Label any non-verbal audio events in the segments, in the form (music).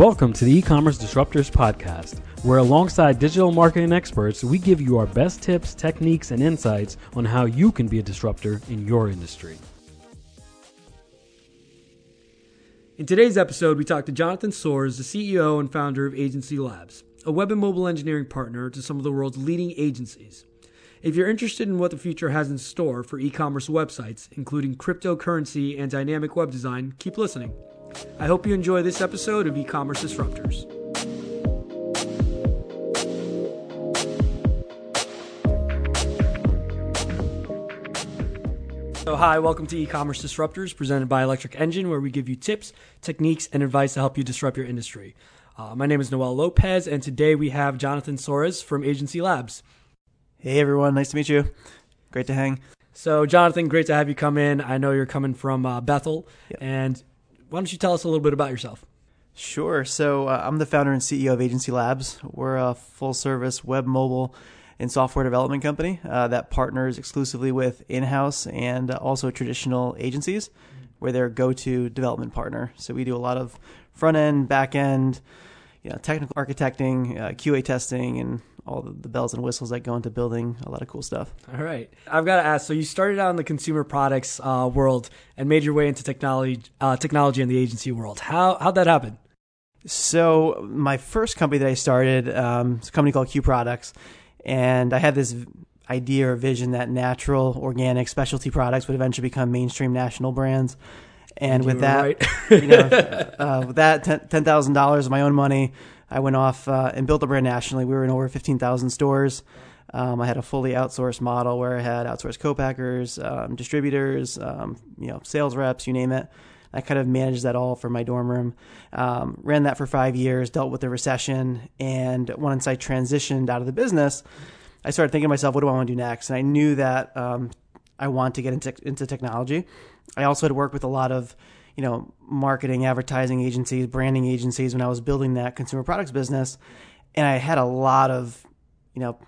Welcome to the e-commerce disruptors podcast, where alongside digital marketing experts, we give you our best tips, techniques, and insights on how you can be a disruptor in your industry. In today's episode, we talk to Jonathan Soares, the CEO and founder of Agency Labs, a web and mobile engineering partner to some of the world's leading agencies. If you're interested in what the future has in store for e commerce websites, including cryptocurrency and dynamic web design, keep listening. I hope you enjoy this episode of E Commerce Disruptors. So, hi, welcome to E Commerce Disruptors, presented by Electric Engine, where we give you tips, techniques, and advice to help you disrupt your industry. Uh, my name is Noel Lopez, and today we have Jonathan Soares from Agency Labs. Hey everyone, nice to meet you. Great to hang. So, Jonathan, great to have you come in. I know you're coming from uh, Bethel, Yep. and why don't you tell us a little bit about yourself? Sure. So uh, I'm the founder and CEO of Agency Labs. We're a full-service web, mobile, and software development company uh, that partners exclusively with in-house and uh, also traditional agencies. We're their go-to development partner. So we do a lot of front-end, back-end, you know, technical architecting, uh, QA testing, and all the, bells and whistles that go into building a lot of cool stuff. All right. I've got to ask. So you started out in the consumer products uh, world and made your way into technology, uh, technology in the agency world. How how'd that happen? So my first company that I started, um, is a company called Q Products, and I had this idea or vision that natural, organic, specialty products would eventually become mainstream national brands. And with that, right. you know, (laughs) uh, with that ten thousand dollars of my own money, I went off uh, and built a brand nationally. We were in over fifteen thousand stores. Um, I had a fully outsourced model where I had outsourced co-packers, um, distributors, um, you know, sales reps, you name it. I kind of managed that all for my dorm room. Um, ran that for five years, dealt with the recession, and once I transitioned out of the business, I started thinking to myself, what do I want to do next? And I knew that um, I want to get into into technology. I also had worked with a lot of you know marketing, advertising agencies, branding agencies when I was building that consumer products business, and I had a lot of you know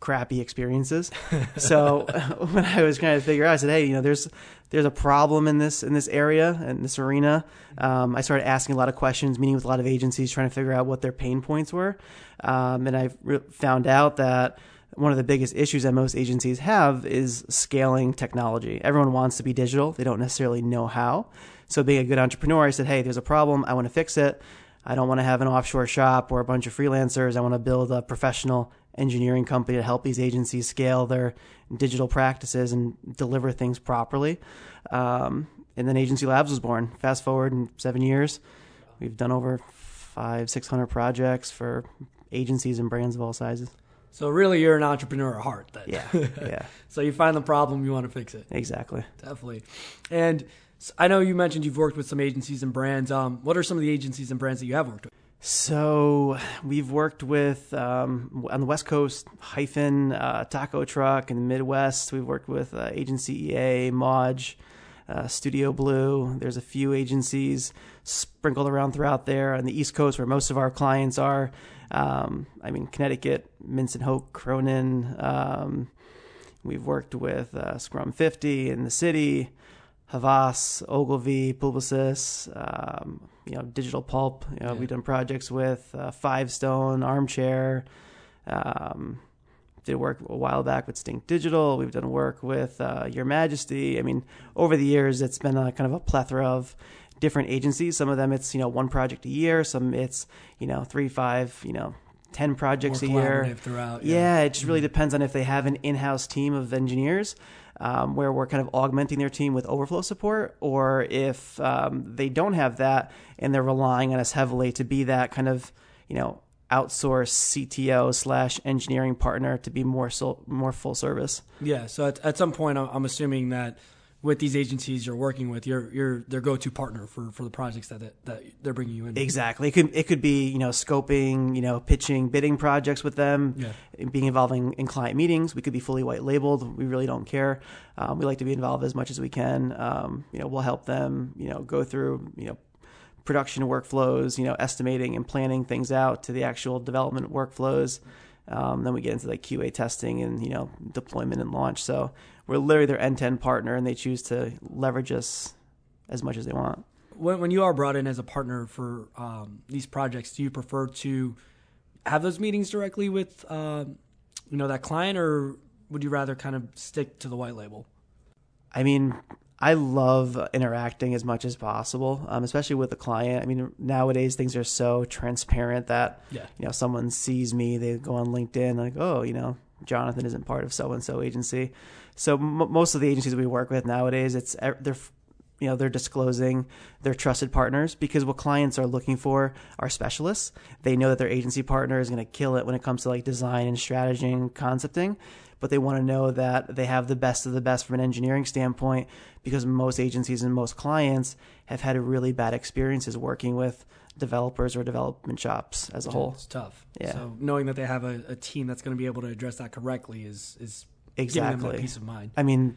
crappy experiences. (laughs) so (laughs) when I was trying to figure out, I said, hey, you know, there's there's a problem in this in this area in this arena. Um, I started asking a lot of questions, meeting with a lot of agencies, trying to figure out what their pain points were, um, and I re- found out that one of the biggest issues that most agencies have is scaling technology. Everyone wants to be digital; they don't necessarily know how. So, being a good entrepreneur, I said, hey, there's a problem. I want to fix it. I don't want to have an offshore shop or a bunch of freelancers. I want to build a professional engineering company to help these agencies scale their digital practices and deliver things properly. Um, and then Agency Labs was born. Fast forward in seven years, we've done over five, six hundred projects for agencies and brands of all sizes. So really, you're an entrepreneur at heart. Then. Yeah, (laughs) yeah, so you find the problem, you want to fix it. exactly. Definitely. And I know you mentioned you've worked with some agencies and brands. Um, what are some of the agencies and brands that you have worked with? So we've worked with um, on the West Coast, Hyphen, uh, Taco Truck, in the Midwest. We've worked with uh, Agency EA, Modge, uh, Studio Blue. There's a few agencies sprinkled around throughout there on the East Coast, where most of our clients are. Um, I mean, Connecticut, Mintz + Hoke, Cronin. Um, we've worked with uh, Scrum 50 in the city. Havas, Ogilvy, Publicis, um, you know, Digital Pulp. You know, Yeah. we've done projects with uh, Five Stone, Armchair. Um, did work a while back with Stink Digital. We've done work with uh, Your Majesty. I mean, over the years, it's been a kind of a plethora of different agencies. Some of them, it's you know one project a year. Some it's you know three, five, you know, ten projects More a year. Throughout. Yeah, it just really depends on if they have an in-house team of engineers, um, where we're kind of augmenting their team with overflow support, or if um, they don't have that and they're relying on us heavily to be that kind of you know outsourced CTO slash engineering partner to be more so, more full service. Yeah. So at, at some point, I'm assuming that with these agencies you're working with, you're you're their go-to partner for, for the projects that, that that they're bringing you in. Exactly. It could it could be you know scoping, you know pitching, bidding projects with them, Yeah. being involved in, in client meetings. We could be fully white labeled. We really don't care. Um, we like to be involved as much as we can. Um, you know, we'll help them. You know, go through you know production workflows. You know, estimating and planning things out to the actual development workflows. Um, then we get into like QA testing and you know deployment and launch. So we're literally their end-to-end partner, and they choose to leverage us as much as they want. when, when you are brought in as a partner for um, these projects, do you prefer to have those meetings directly with uh, you know that client, or would you rather kind of stick to the white label? I mean, I love interacting as much as possible, um, especially with the client. I mean, nowadays things are so transparent that Yeah. you know someone sees me, they go on LinkedIn, like, oh, you know, Jonathan isn't part of so and so agency. So m- most of the agencies we work with nowadays, it's they're you know they're disclosing their trusted partners because what clients are looking for are specialists. They know that their agency partner is going to kill it when it comes to like design and strategy and concepting, but they want to know that they have the best of the best from an engineering standpoint because most agencies and most clients have had really bad experiences working with developers or development shops as a whole. It's tough. Yeah. So knowing that they have a, a team that's going to be able to address that correctly is is giving them that Exactly. peace of mind. I mean,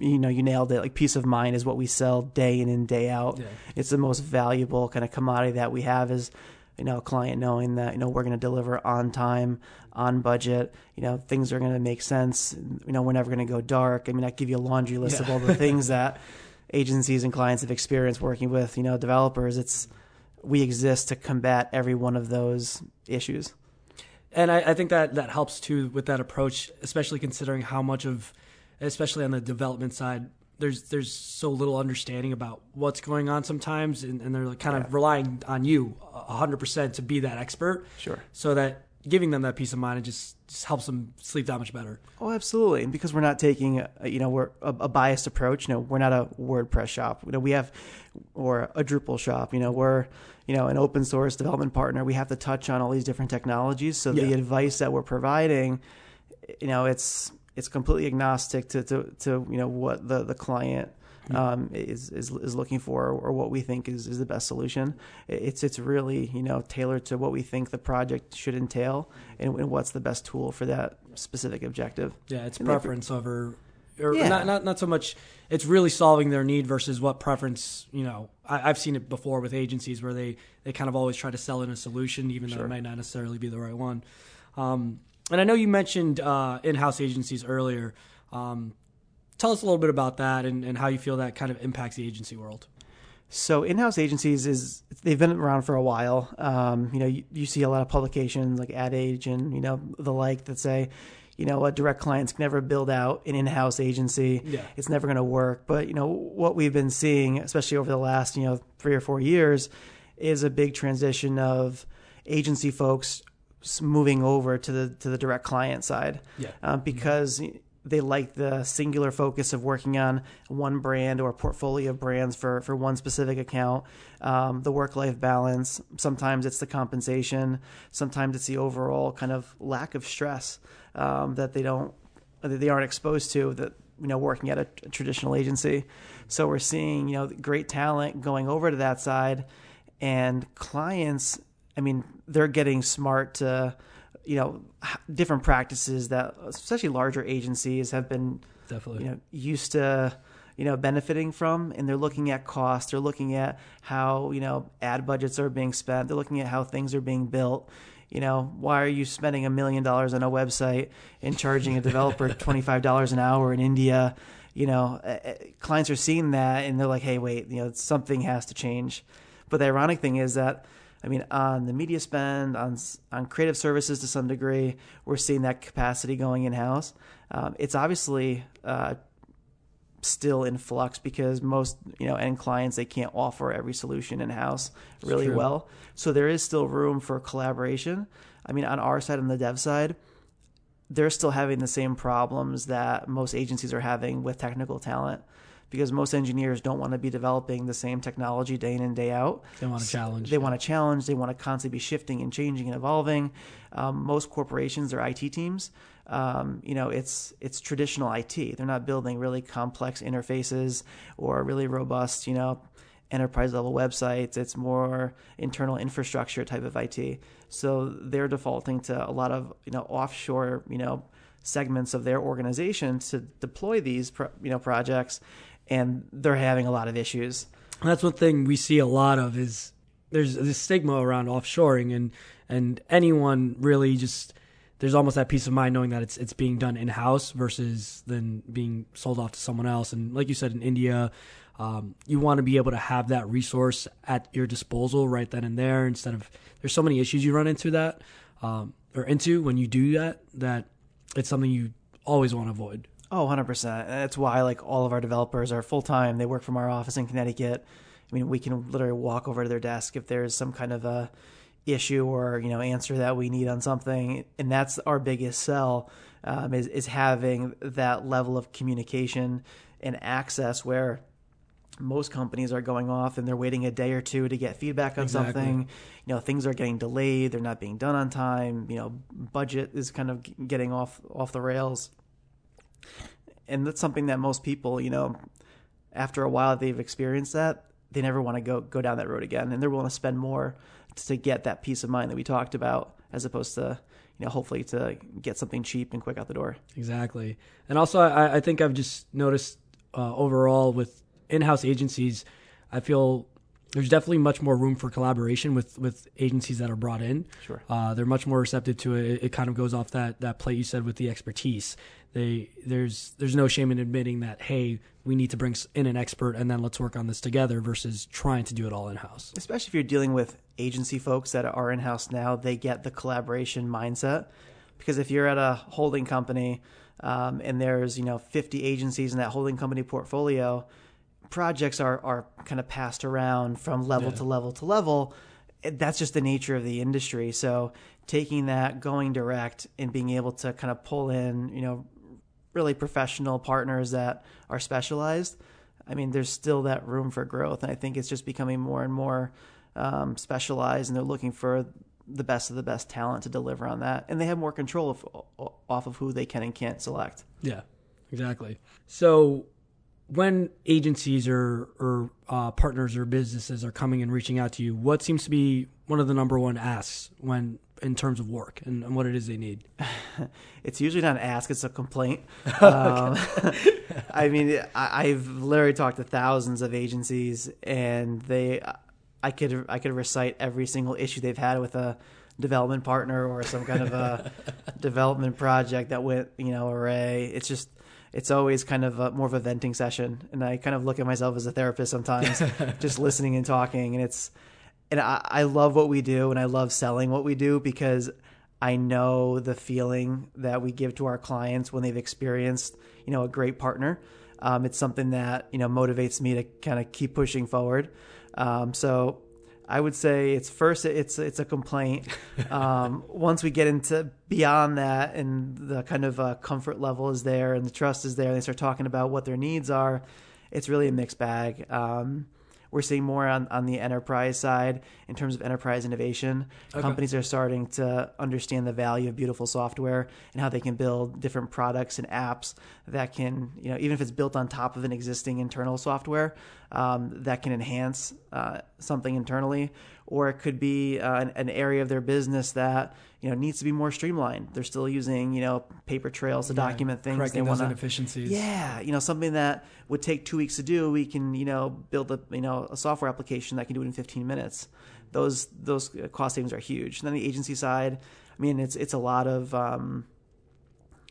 you know, you nailed it. Like peace of mind is what we sell day in and day out. Yeah. It's the most valuable kind of commodity that we have is, you know, a client knowing that, you know, we're going to deliver on time, on budget, you know, things are going to make sense. You know, we're never going to go dark. I mean, I give you a laundry list of all the things (laughs) that agencies and clients have experienced working with, you know, developers. It's, we exist to combat every one of those issues. And I, I think that that helps too with that approach, especially considering how much of, especially on the development side, there's there's so little understanding about what's going on sometimes, and, and they're like kind Yeah. of relying on you hundred percent to be that expert, Sure. so that giving them that peace of mind it just just helps them sleep that much better. Oh, absolutely. And because we're not taking, a, you know, we're a, a biased approach. You know, we're not a WordPress shop. You know, we have, or a Drupal shop. You know, we're, you know, an open source development partner. We have to touch on all these different technologies. So the advice that we're providing, you know, it's it's completely agnostic to to, to you know what the the client. Um, is, is is looking for or what we think is, is the best solution. It's it's really you know tailored to what we think the project should entail and, and what's the best tool for that specific objective. Yeah, it's And preference over, or Yeah. not not not so much. It's really solving their need versus what preference. You know, I, I've seen it before with agencies where they they kind of always try to sell in a solution, even though Sure. it might not necessarily be the right one. Um, and I know you mentioned uh, in-house agencies earlier. Um, tell us a little bit about that and, and how you feel that kind of impacts the agency world. So in-house agencies is they've been around for a while. Um, you know, you, you see a lot of publications like Ad Age and you know the like that say, you know, what direct clients can never build out an in-house agency. Yeah. It's never going to work. But you know what we've been seeing, especially over the last you know three or four years, is a big transition of agency folks moving over to the to the direct client side Yeah. um, because they like the singular focus of working on one brand or portfolio of brands for, for one specific account. Um, the work life balance. Sometimes it's the compensation. Sometimes it's the overall kind of lack of stress um, that they don't that they aren't exposed to that you know working at a, a traditional agency. So we're seeing you know great talent going over to that side, and clients. I mean, they're getting smart to you know different practices that especially larger agencies have been Definitely. you know used to you know benefiting from and they're looking at cost they're looking at how you know ad budgets are being spent they're looking at how things are being built. You know why are you spending a million dollars on a website and charging a developer (laughs) $25 an hour in india? You know uh, uh, clients are seeing that and they're like hey wait you know something has to change. But the ironic thing is that I mean, on the media spend, on on creative services to some degree, we're seeing that capacity going in house. Um, it's obviously uh, still in flux because most you know end clients they can't offer every solution in house really well. So there is still room for collaboration. I mean, on our side, on the dev side, they're still having the same problems that most agencies are having with technical talent because most engineers don't want to be developing the same technology day in and day out. They want a challenge. They want a challenge. They want to constantly be shifting and changing and evolving. Um, most corporations are IT teams. Um, you know, it's it's traditional IT. They're not building really complex interfaces or really robust, you know, enterprise level websites. It's more internal infrastructure type of IT. So they're defaulting to a lot of you know offshore, you know, segments of their organization to deploy these you know projects, and they're having a lot of issues. That's one thing we see a lot of is there's this stigma around offshoring and and anyone really just there's almost that peace of mind knowing that it's it's being done in house versus then being sold off to someone else. And like you said, in India, Um, you want to be able to have that resource at your disposal right then and there instead of there's so many issues you run into that um, or into when you do that that it's something you always want to avoid. Oh, 100%. That's why like all of our developers are full time. They work from our office in Connecticut. I mean, we can literally walk over to their desk if there's some kind of a issue or, you know, answer that we need on something. And that's our biggest sell um, is, is having that level of communication and access where most companies are going off and they're waiting a day or two to get feedback on Exactly. something. You know, things are getting delayed, they're not being done on time, you know, budget is kind of getting off off the rails. And that's something that most people, you know, after a while they've experienced that, they never want to go go down that road again and they're willing to spend more to get that peace of mind that we talked about as opposed to, you know, hopefully to get something cheap and quick out the door. Exactly. And also, I, I think I've just noticed uh, overall with in-house agencies, I feel there's definitely much more room for collaboration with, with agencies that are brought in. Sure. Uh, they're much more receptive to it. It kind of goes off that, that plate you said with the expertise. They there's there's no shame in admitting that hey we need to bring in an expert and then let's work on this together versus trying to do it all in house. especially if you're dealing with agency folks that are in house now, they get the collaboration mindset. Because if you're at a holding company um, and there's you know 50 agencies in that holding company portfolio, projects are are kind of passed around from level Yeah. to level to level. That's just the nature of the industry. So taking that, going direct, and being able to kind of pull in you know really professional partners that are specialized. I mean, there's still that room for growth, and I think it's just becoming more and more um, specialized, and they're looking for the best of the best talent to deliver on that, and they have more control of, off of who they can and can't select. Yeah, exactly. So when agencies or or uh, partners or businesses are coming and reaching out to you, what seems to be one of the number one asks when in terms of work and, and what it is they need? (laughs) It's usually not an ask; it's a complaint. (laughs) um, (laughs) I mean, I, I've literally talked to thousands of agencies, and they, I could I could recite every single issue they've had with a development partner or some kind of a development project that went you know array. It's just it's always kind of a, more of a venting session, and I kind of look at myself as a therapist sometimes, (laughs) just listening and talking, and it's and I, I love what we do and I love selling what we do because I know the feeling that we give to our clients when they've experienced, you know, a great partner. Um, it's something that you know motivates me to kind of keep pushing forward. Um, so I would say it's first it's it's a complaint. (laughs) Um, once we get into beyond that and the kind of uh, comfort level is there and the trust is there, and they start talking about what their needs are. It's really a mixed bag. Um, we're seeing more on, on the enterprise side in terms of enterprise innovation. Okay. Companies are starting to understand the value of beautiful software and how they can build different products and apps that can, you know, even if it's built on top of an existing internal software, um, that can enhance uh, something internally, or it could be uh, an, an area of their business that you know needs to be more streamlined. They're still using you know paper trails to document things. correcting they wanna- inefficiencies. yeah, you know, something that would take two weeks to do, we can, you know, build a, you know, a software application that can do it in 15 minutes. Those those cost savings are huge. And then the agency side, I mean, it's it's a lot of um,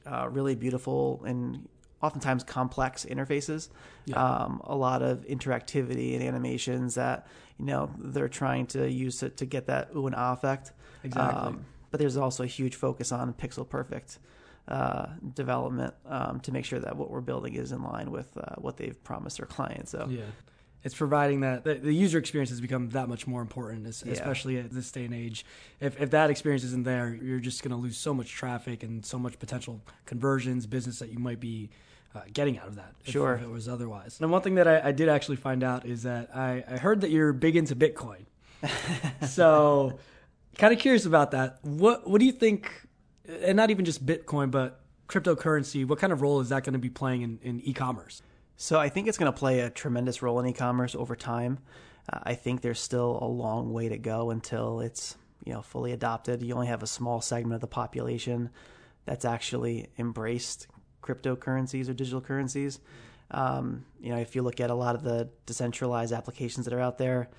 uh, really beautiful and oftentimes complex interfaces. Yeah. Um, a lot of interactivity and animations that you know they're trying to use it to get that ooh and ah effect. Exactly. but there's also a huge focus on pixel perfect uh, development um, to make sure that what we're building is in line with uh, what they've promised their clients. So Yeah. It's providing that the, the user experience has become that much more important, Yeah. especially at this day and age. If, if that experience isn't there, you're just going to lose so much traffic and so much potential conversions, business that you might be uh, getting out of that. if- Sure. If, it was otherwise. And one thing that I, I did actually find out is that I, I heard that you're big into Bitcoin. (laughs) so, kind of curious about that. What What do you think? And not even just Bitcoin, but cryptocurrency. What kind of role is that going to be playing in, in e-commerce? So I think it's going to play a tremendous role in e-commerce over time. Uh, I think there's still a long way to go until it's you know fully adopted. You only have a small segment of the population that's actually embraced cryptocurrencies or digital currencies. Um, you know, if you look at a lot of the decentralized applications that are out there,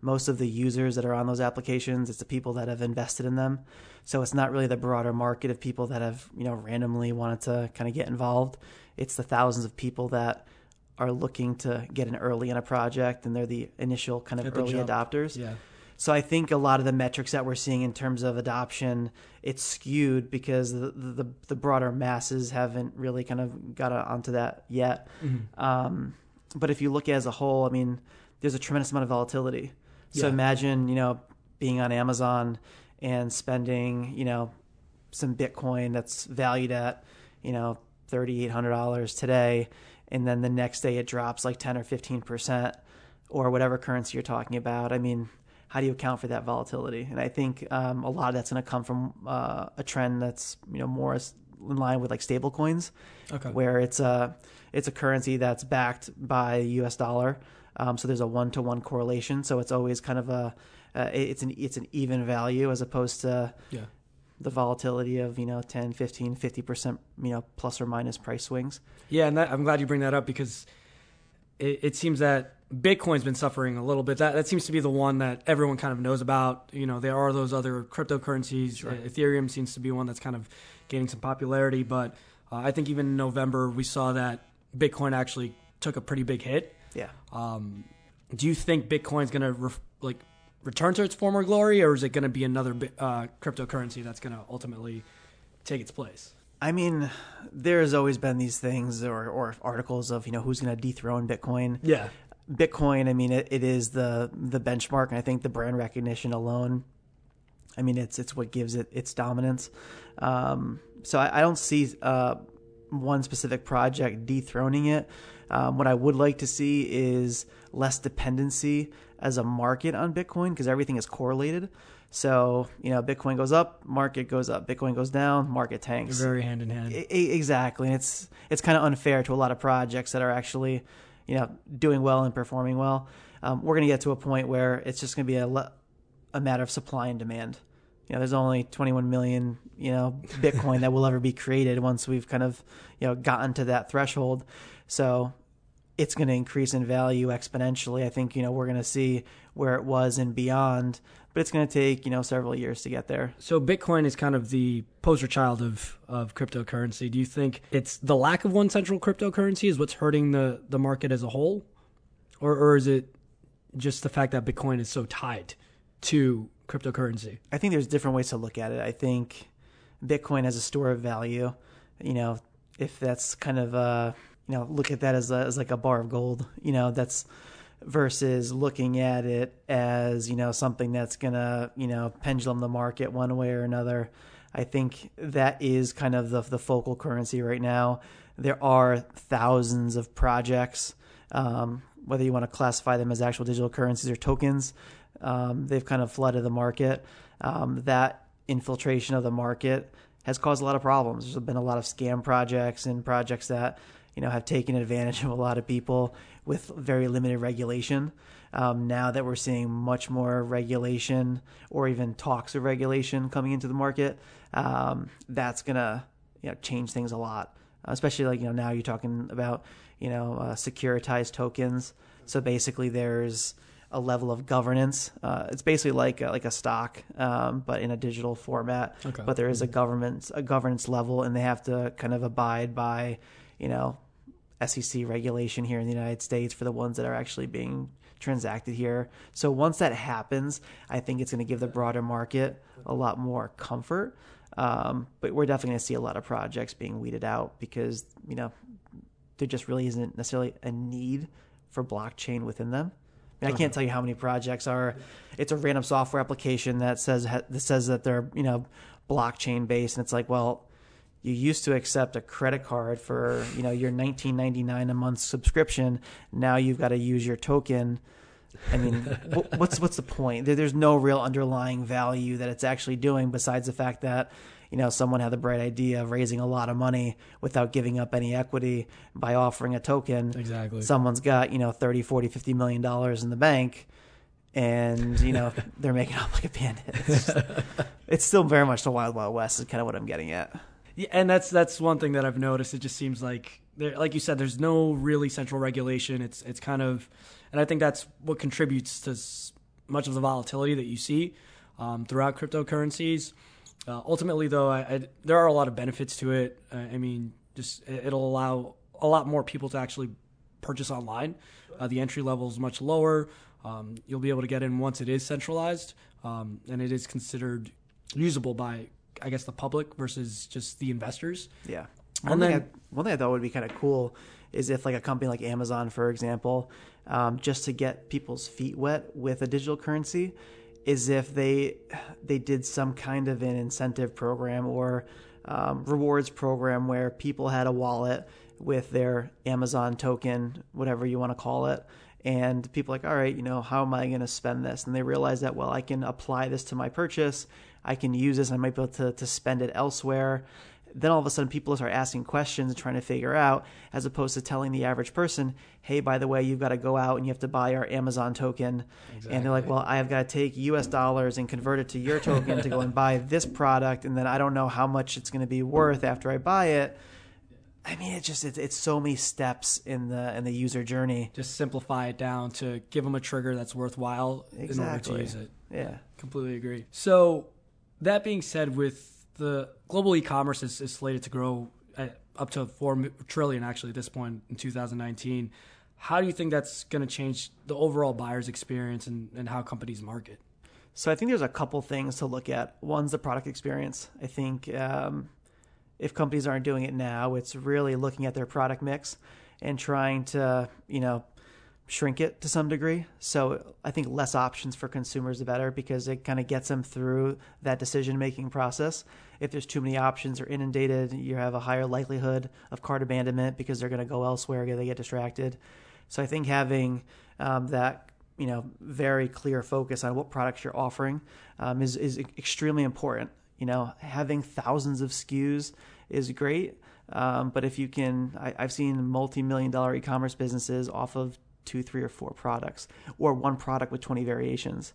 most of the users that are on those applications, it's the people that have invested in them. So it's not really the broader market of people that have, you know, randomly wanted to kind of get involved. It's the thousands of people that are looking to get in early in a project and they're the initial kind of early adopters. Yeah. So I think a lot of the metrics that we're seeing in terms of adoption, it's skewed because the the, the broader masses haven't really kind of got onto that yet. Mm-hmm. Um, but if you look as a whole, I mean, there's a tremendous amount of volatility. So Yeah. imagine, you know, being on Amazon and spending, you know, some Bitcoin that's valued at, you know, thirty eight hundred dollars today, and then the next day it drops like ten or fifteen percent, or whatever currency you're talking about. I mean, how do you account for that volatility? And I think um, a lot of that's going to come from uh, a trend that's you know more in line with like stable coins Okay. where it's a it's a currency that's backed by the U.S. dollar. Um, so there's a one to one correlation. So it's always kind of a uh, it's an it's an even value as opposed to Yeah. the volatility of you know 10, 15, 50 percent you know plus or minus price swings. Yeah, and that, I'm glad you bring that up because it, it seems that Bitcoin's been suffering a little bit. That that seems to be the one that everyone kind of knows about. You know, there are those other cryptocurrencies. Uh, Ethereum seems to be one that's kind of gaining some popularity, but uh, I think even in November we saw that Bitcoin actually took a pretty big hit. Yeah. Um, do you think Bitcoin's going to like return to its former glory, or is it going to be another uh, cryptocurrency that's going to ultimately take its place? I mean, there's always been these things or, or articles of you know who's going to dethrone Bitcoin. Yeah, Bitcoin, I mean, it, it is the the benchmark, and I think the brand recognition alone, I mean, it's it's what gives it its dominance. Um, so I, I don't see uh, one specific project dethroning it. Um, what I would like to see is less dependency as a market on Bitcoin because everything is correlated. So you know, Bitcoin goes up, market goes up. Bitcoin goes down, market tanks. very hand in hand. E- exactly. And it's it's kind of unfair to a lot of projects that are actually, you know, doing well and performing well. Um, we're going to get to a point where it's just going to be a, le- a matter of supply and demand. You know, there's only 21 million, you know, Bitcoin that will ever be created once we've kind of, you know, gotten to that threshold. So it's going to increase in value exponentially. I think, you know, we're going to see where it was and beyond, but it's going to take, you know, several years to get there. So Bitcoin is kind of the poster child of, of cryptocurrency. Do you think it's the lack of one central cryptocurrency is what's hurting the, the market as a whole? Or, or is it just the fact that Bitcoin is so tied to cryptocurrency? I think there's different ways to look at it. I think Bitcoin as a store of value, you know, if that's kind of uh, you know, look at that as a, as like a bar of gold, you know, that's versus looking at it as, you know, something that's to, you know, pendulum the market one way or another. I think that is kind of the the focal currency right now. There are thousands of projects um, whether you want to classify them as actual digital currencies or tokens. Um, they've kind of flooded the market. Um, that infiltration of the market has caused a lot of problems. There's been a lot of scam projects and projects that you know have taken advantage of a lot of people with very limited regulation. Um, now that we're seeing much more regulation or even talks of regulation coming into the market, um, that's gonna you know change things a lot. Especially like you know now you're talking about you know uh, securitized tokens. So basically, there's a level of governance. Uh, it's basically like a, like a stock, um, but in a digital format. Okay. But there is a government a governance level, and they have to kind of abide by, you know, SEC regulation here in the United States for the ones that are actually being transacted here. So once that happens, I think it's going to give the broader market a lot more comfort. Um, but we're definitely going to see a lot of projects being weeded out because you know there just really isn't necessarily a need for blockchain within them. I, mean, I can't tell you how many projects are. It's a random software application that says that says that they're you know blockchain based, and it's like, well, you used to accept a credit card for you know your 19.99 a month subscription. Now you've got to use your token. I mean, (laughs) what's what's the point? There's no real underlying value that it's actually doing besides the fact that you know someone had the bright idea of raising a lot of money without giving up any equity by offering a token. Exactly. Someone's got you know 30, 40, 50 million dollars in the bank and you know (laughs) they're making (laughs) off like a bandit. It's, just- it's still very much the wild wild west is kind of what I'm getting at. Yeah, and that's that's one thing that I've noticed. It just seems like, there, like you said, there's no really central regulation. It's it's kind of, and I think that's what contributes to much of the volatility that you see um, throughout cryptocurrencies. Uh, ultimately, though, I, I, there are a lot of benefits to it. Uh, I mean, just it- it'll allow a lot more people to actually purchase online. Uh, the entry level is much lower. Um, you'll be able to get in once it is centralized, um, and it is considered usable by, I guess, the public versus just the investors. Yeah. And One, thing I, one thing I thought would be kind of cool is if like a company like Amazon, for example, um, just to get people's feet wet with a digital currency, is if they they did some kind of an incentive program or um, rewards program where people had a wallet with their Amazon token, whatever you want to call it. And people like, all right, you know, how am I going to spend this? And they realize that, well, I can apply this to my purchase. I can use this. I might be able to, to spend it elsewhere then all of a sudden people start asking questions and trying to figure out as opposed to telling the average person hey by the way you've got to go out and you have to buy our amazon token and they're like well i've got to take us dollars and convert it to your token to go and buy (laughs) this product and then i don't know how much it's going to be worth after i buy it i mean it's just it's, it's so many steps in the in the user journey Just simplify it down to give them a trigger that's worthwhile in order to use it. yeah Completely agree. So, that being said, with the global e-commerce is, is slated to grow up to four trillion actually at this point in 2019. How do you think that's going to change the overall buyer's experience and, and how companies market? So I think there's a couple things to look at. One's the product experience. I think um, if companies aren't doing it now, it's really looking at their product mix and trying to, you know, shrink it to some degree. So I think less options for consumers the better because it kind of gets them through that decision making process. If there's too many options or inundated, you have a higher likelihood of cart abandonment because they're going to go elsewhere, they get distracted. So I think having um, that you know very clear focus on what products you're offering um, is is extremely important. You know, having thousands of SKUs is great, um, but if you can, I, I've seen multi-million dollar e-commerce businesses off of two, three, or four products, or one product with 20 variations.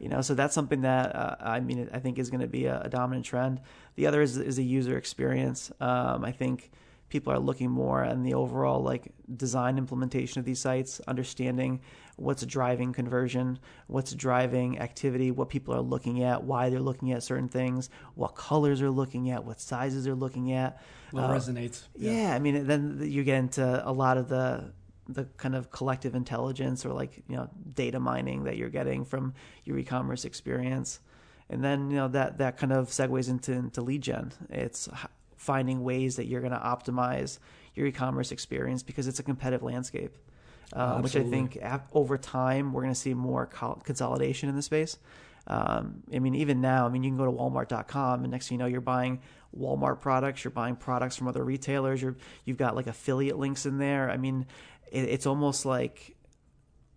You know, so that's something that uh, I mean, I think is going to be a, a dominant trend. The other is is a user experience. Um, I think people are looking more and the overall like design implementation of these sites, understanding what's driving conversion, what's driving activity, what people are looking at, why they're looking at certain things, what colors they're looking at, what sizes they're looking at. What Uh, resonates? yeah, I mean, then you get into a lot of the the kind of collective intelligence or like you know data mining that you're getting from your e-commerce experience, and then you know that that kind of segues into into lead gen. It's finding ways that you're going to optimize your e-commerce experience because it's a competitive landscape, uh, which I think ap- over time we're going to see more col- consolidation in the space. Um, I mean, even now, I mean, you can go to Walmart.com, and next thing you know, you're buying Walmart products, you're buying products from other retailers, you're you've got like affiliate links in there. I mean, it, it's almost like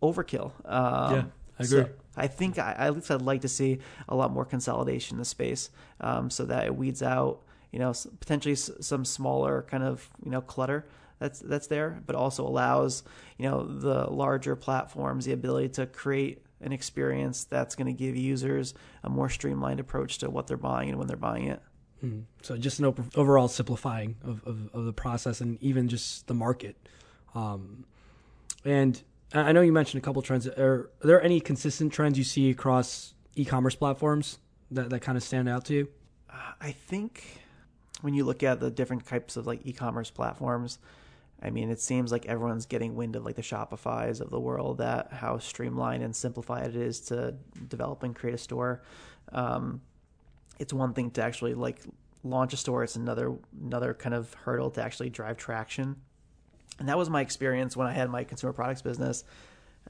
overkill. Um, Yeah, I so agree. I think I, at least I'd like to see a lot more consolidation in the space, um, so that it weeds out, you know, s- potentially s- some smaller kind of you know clutter that's that's there, but also allows you know the larger platforms the ability to create an experience that's going to give users a more streamlined approach to what they're buying and when they're buying it. Mhm. So just an op- overall simplifying of, of, of the process and even just the market. Um, and I know you mentioned a couple trends. Are, are there any consistent trends you see across e-commerce platforms that, that kind of stand out to you? I think when you look at the different types of like e-commerce platforms, I mean, it seems like everyone's getting wind of like the Shopify's of the world that how streamlined and simplified it is to develop and create a store. Um, it's one thing to actually like launch a store; it's another another kind of hurdle to actually drive traction. And that was my experience when I had my consumer products business.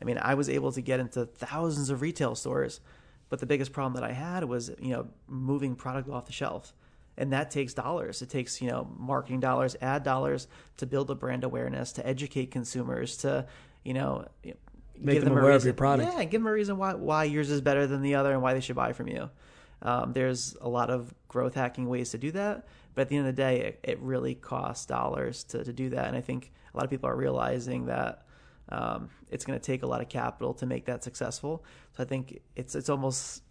I mean, I was able to get into thousands of retail stores, but the biggest problem that I had was, you know, moving product off the shelf. And that takes dollars. It takes, you know, marketing dollars, ad dollars to build a brand awareness, to educate consumers, to, you know, Make give them a aware of your product. Yeah, give them a reason why why yours is better than the other and why they should buy from you. Um, there's a lot of growth hacking ways to do that, but at the end of the day, it, it really costs dollars to, to do that. And I think a lot of people are realizing that um, it's going to take a lot of capital to make that successful. So I think it's it's almost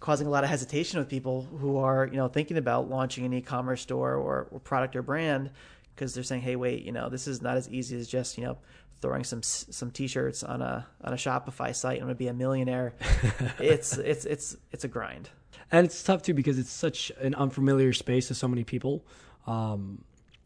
causing a lot of hesitation with people who are you know thinking about launching an e-commerce store or, or product or brand because they're saying, hey, wait, you know, this is not as easy as just you know throwing some some t-shirts on a on a Shopify site and I'm gonna be a millionaire. (laughs) it's it's it's it's a grind. And it's tough too because it's such an unfamiliar space to so many people. Um,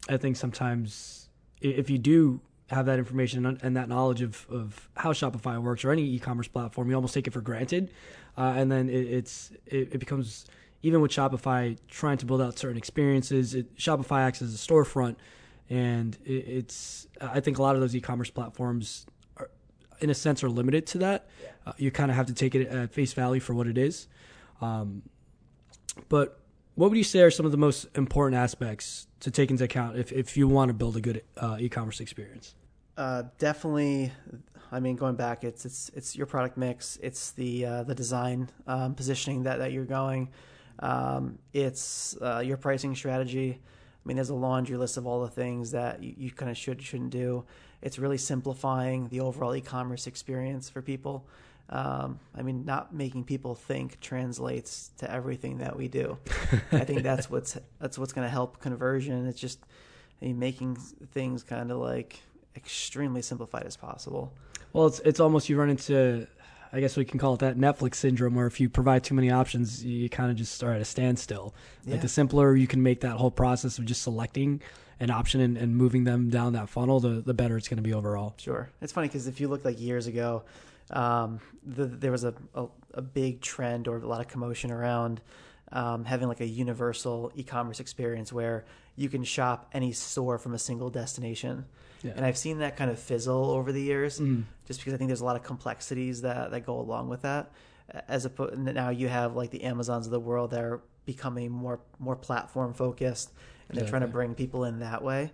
I think sometimes if you do have that information and, and that knowledge of, of how Shopify works or any e-commerce platform, you almost take it for granted, uh, and then it, it's it, it, becomes even with Shopify trying to build out certain experiences. It, Shopify acts as a storefront, and it, it's I think a lot of those e-commerce platforms, are, in a sense, are limited to that. Yeah. Uh, you kind of have to take it at face value for what it is. Um, but what would you say are some of the most important aspects to take into account if, if you want to build a good uh, e-commerce experience? Uh, definitely. I mean, going back, it's it's it's your product mix, it's the uh, the design um, positioning that, that you're going, um, it's uh, your pricing strategy. I mean, there's a laundry list of all the things that you, you kind of should shouldn't do. It's really simplifying the overall e-commerce experience for people. Um, I mean, not making people think translates to everything that we do. I think that's (laughs) what's that's what's going to help conversion. It's just I mean, making things kind of like extremely simplified as possible. Well, it's it's almost you run into, I guess we can call it that Netflix syndrome, where if you provide too many options, you kind of just start at a standstill. Yeah. Like the simpler you can make that whole process of just selecting an option and, and moving them down that funnel, the the better it's going to be overall. Sure, it's funny because if you look like years ago um, the, there was a, a, a, big trend or a lot of commotion around um, having like a universal e-commerce experience where you can shop any store from a single destination. Yeah. And I've seen that kind of fizzle over the years, mm. just because I think there's a lot of complexities that that go along with that. As a now you have like the Amazons of the world that are becoming more more platform focused, and they're trying to bring people in that way.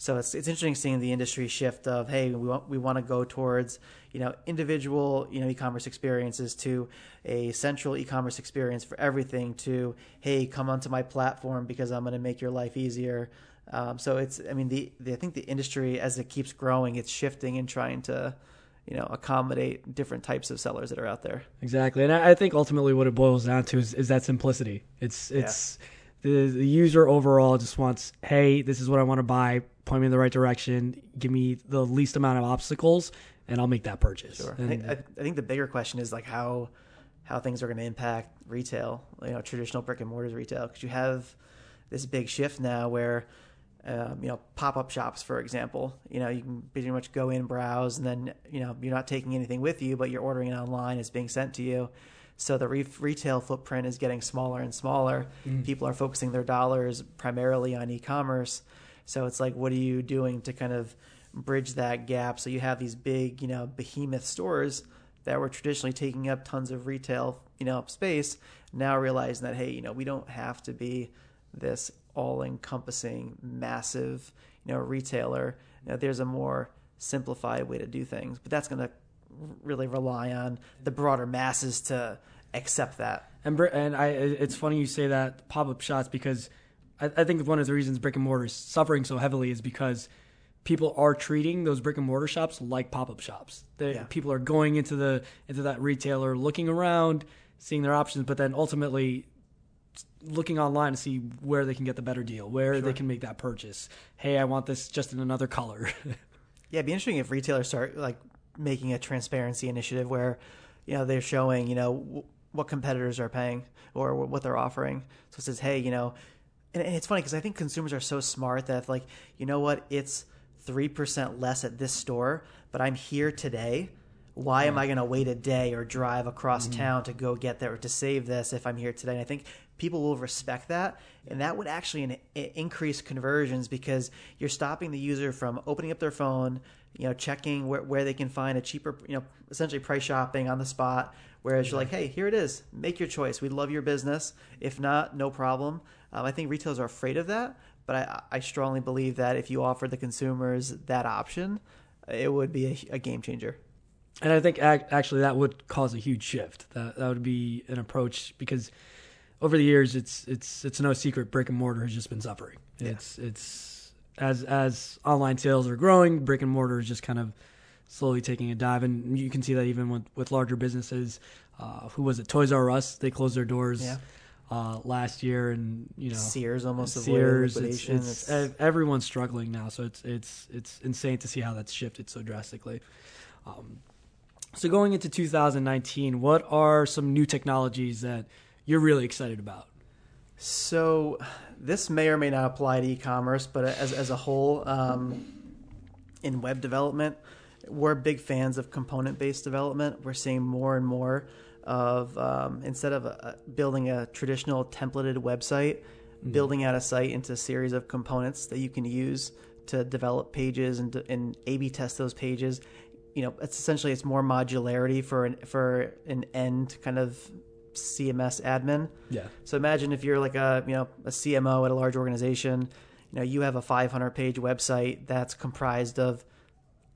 So it's it's interesting seeing the industry shift of hey we want we want to go towards you know individual you know e-commerce experiences to a central e-commerce experience for everything to hey come onto my platform because I'm going to make your life easier. Um, so it's I mean the, the I think the industry as it keeps growing it's shifting and trying to you know accommodate different types of sellers that are out there. Exactly, and I, I think ultimately what it boils down to is, is that simplicity. It's it's. Yeah the, the user overall just wants, hey, this is what I want to buy. Point me in the right direction. Give me the least amount of obstacles, and I'll make that purchase. Sure. And, I, think, I, I think the bigger question is like how how things are going to impact retail, you know, traditional brick and mortars retail, because you have this big shift now where, um, you know, pop up shops, for example, you know, you can pretty much go in, browse, and then you know you're not taking anything with you, but you're ordering it online. It's being sent to you. So the re- retail footprint is getting smaller and smaller. Mm. People are focusing their dollars primarily on e-commerce. So it's like, what are you doing to kind of bridge that gap? So you have these big, you know, behemoth stores that were traditionally taking up tons of retail, you know, space. Now realizing that, hey, you know, we don't have to be this all-encompassing, massive, you know, retailer. You know, there's a more simplified way to do things, but that's going to really rely on the broader masses to accept that. And and I, it's funny you say that pop up shops because I, I think one of the reasons brick and mortar is suffering so heavily is because people are treating those brick and mortar shops like pop up shops. Yeah. People are going into the into that retailer, looking around, seeing their options, but then ultimately looking online to see where they can get the better deal, where sure. they can make that purchase. Hey, I want this just in another color. (laughs) yeah, it'd be interesting if retailers start like making a transparency initiative where you know they're showing you know w- what competitors are paying or w- what they're offering. So it says, hey, you know, and, and it's funny because I think consumers are so smart that like you know what, it's three percent less at this store, but I'm here today. Why yeah. am I going to wait a day or drive across mm-hmm. town to go get there to save this if I'm here today? And I think people will respect that, and that would actually in, in, increase conversions because you're stopping the user from opening up their phone, you know, checking where, where they can find a cheaper, you know, essentially price shopping on the spot. Whereas you're like, hey, here it is. Make your choice. We love your business. If not, no problem. Um, I think retailers are afraid of that, but I, I strongly believe that if you offer the consumers that option, it would be a, a game changer. And I think actually that would cause a huge shift. That that would be an approach because over the years, it's it's it's no secret brick and mortar has just been suffering. Yeah. It's it's as as online sales are growing, brick and mortar is just kind of slowly taking a dive, and you can see that even with with larger businesses. Uh, who was it? Toys R Us. They closed their doors. Yeah. Uh, last year, and you know Sears almost Sears. It's, it's, it's, everyone's struggling now, so it's it's it's insane to see how that's shifted so drastically. Um, so going into 2019, what are some new technologies that you're really excited about? So this may or may not apply to e-commerce, but as as a whole, um, in web development, we're big fans of component based development. We're seeing more and more of um, instead of uh, building a traditional templated website, mm-hmm. building out a site into a series of components that you can use to develop pages and, and A/B test those pages. You know, it's essentially it's more modularity for an for an end kind of CMS admin. Yeah. So imagine if you're like a you know a CMO at a large organization, you know you have a 500 page website that's comprised of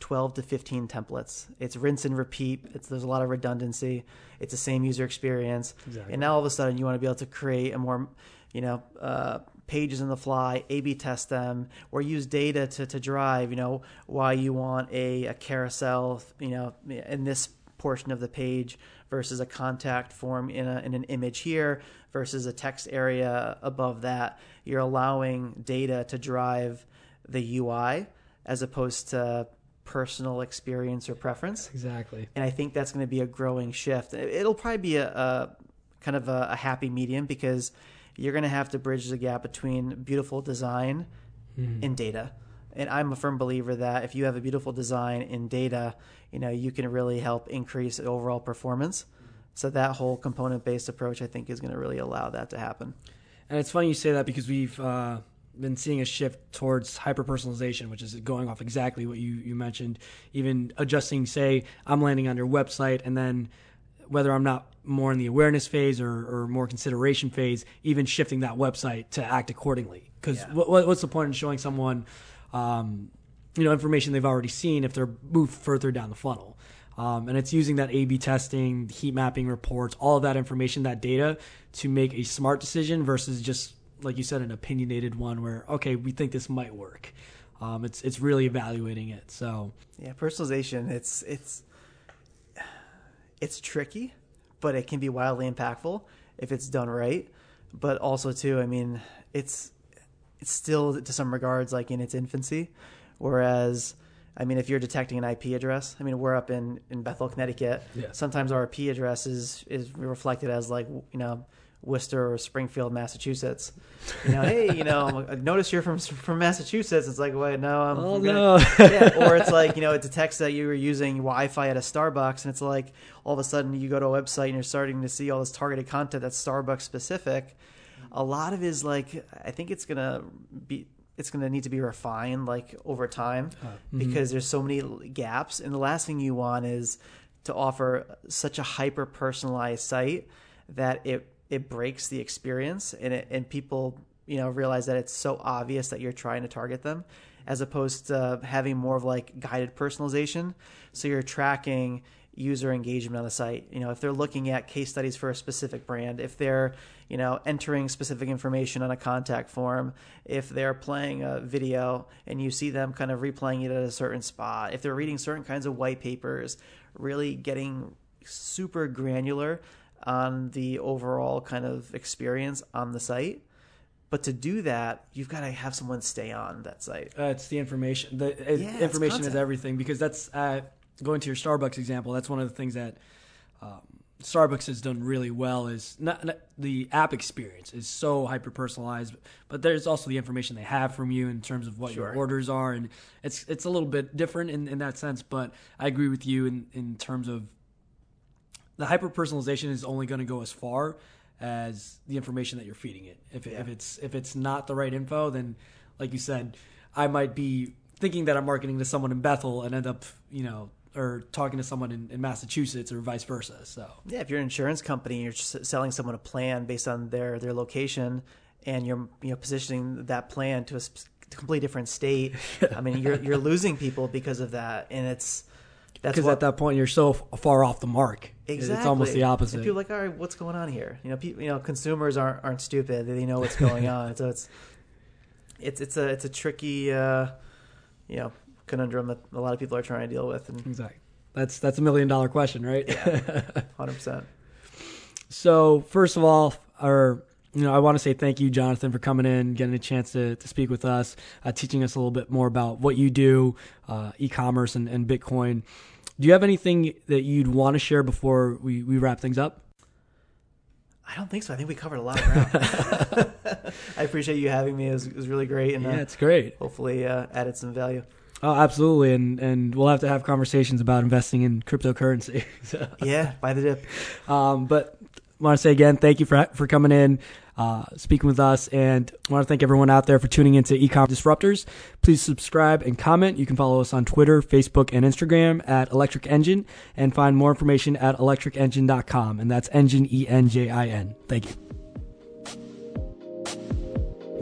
12 to 15 templates. It's rinse and repeat. It's there's a lot of redundancy. It's the same user experience. Exactly. And now all of a sudden you want to be able to create a more, you know, uh, pages in the fly, A/B test them, or use data to to drive, you know, why you want a, a carousel, you know, in this portion of the page versus a contact form in, a, in an image here versus a text area above that. You're allowing data to drive the UI as opposed to personal experience or preference. Exactly. And I think that's going to be a growing shift. It'll probably be a, a kind of a, a, happy medium because you're going to have to bridge the gap between beautiful design mm-hmm. and data. And I'm a firm believer that if you have a beautiful design in data, you know, you can really help increase overall performance. So that whole component-based approach, I think, is going to really allow that to happen. And it's funny you say that because we've uh, been seeing a shift towards hyper personalization, which is going off exactly what you, you mentioned. Even adjusting, say, I'm landing on your website, and then whether I'm not more in the awareness phase or, or more consideration phase, even shifting that website to act accordingly. Because yeah. what, what's the point in showing someone, um, you know, information they've already seen if they're moved further down the funnel? Um, and it's using that A/B testing, heat mapping reports, all of that information, that data, to make a smart decision versus just like you said, an opinionated one where okay, we think this might work. Um, it's it's really evaluating it. So yeah, personalization. It's it's it's tricky, but it can be wildly impactful if it's done right. But also too, I mean, it's it's still to some regards like in its infancy, whereas. I mean, if you're detecting an IP address, I mean, we're up in, in Bethel, Connecticut. Yeah. Sometimes our IP address is, is reflected as like, you know, Worcester or Springfield, Massachusetts. You know, hey, you know, notice you're from from Massachusetts. It's like, wait, no, I'm. Oh no. (laughs) yeah, (laughs) or it's like, you know, it detects that you were using Wi-Fi at a Starbucks, and it's like all of a sudden you go to a website and you're starting to see all this targeted content that's Starbucks specific. A lot of it is like, I think it's gonna be it's going to need to be refined like over time uh, mm-hmm. because there's so many gaps and the last thing you want is to offer such a hyper personalized site that it it breaks the experience and it, and people you know realize that it's so obvious that you're trying to target them as opposed to having more of like guided personalization so you're tracking user engagement on the site you know if they're looking at case studies for a specific brand if they're you know entering specific information on a contact form if they're playing a video and you see them kind of replaying it at a certain spot if they're reading certain kinds of white papers really getting super granular on the overall kind of experience on the site. But to do that, you've got to have someone stay on that site. Uh, it's the information. The uh, yeah, information is everything because that's uh, going to your Starbucks example. That's one of the things that um, Starbucks has done really well. Is not, not, the app experience is so hyper personalized, but there's also the information they have from you in terms of what sure. your orders are, and it's it's a little bit different in, in that sense. But I agree with you in in terms of the hyper personalization is only going to go as far as the information that you're feeding it. If, yeah. if it's if it's not the right info, then like you said, I might be thinking that I'm marketing to someone in Bethel and end up you know or talking to someone in, in, Massachusetts or vice versa. So yeah, if you're an insurance company, you're selling someone a plan based on their their location, and you're you know positioning that plan to a completely different state. I mean, you're you're (laughs) losing people because of that, and it's That's because at that point you're so far off the mark. Exactly, it's almost the opposite. And people are like, all right, what's going on here? You know, people, you know, consumers aren't aren't stupid. They know what's going (laughs) on. So it's it's it's a it's a tricky, uh, you know, conundrum that a lot of people are trying to deal with. And exactly, that's that's a million dollar question, right? Yeah, (laughs) hundred percent. So first of all, our you know, I want to say thank you, Jonathan, for coming in, getting a chance to, to speak with us, uh, teaching us a little bit more about what you do, uh, e-commerce and, and Bitcoin. Do you have anything that you'd want to share before we, we wrap things up? I don't think so. I think we covered a lot of ground. (laughs) (laughs) I appreciate you having me. It was, it was really great. And, yeah, uh, it's great. Hopefully, uh, added some value. Oh, absolutely, and and we'll have to have conversations about investing in cryptocurrency. (laughs) so, Yeah, buy the dip. um, but I want to say again, thank you for for coming in, uh, speaking with us, and I want to thank everyone out there for tuning into Ecom Disruptors. Please subscribe and comment. You can follow us on Twitter, Facebook, and Instagram at Electric Enjin, and find more information at electricenjin.com, and that's Enjin E N J I N. Thank you.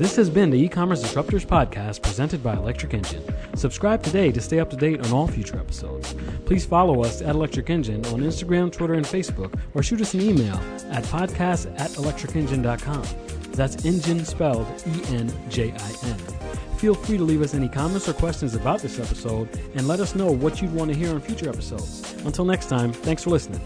This has been the e-commerce disruptors podcast presented by Electric Enjin. Subscribe today to stay up to date on all future episodes. Please follow us at Electric Enjin on Instagram, Twitter, and Facebook, or shoot us an email at podcast at electricenjin.com. That's Enjin spelled E N J I N. Feel free to leave us any comments or questions about this episode and let us know what you'd want to hear on future episodes. Until next time, thanks for listening.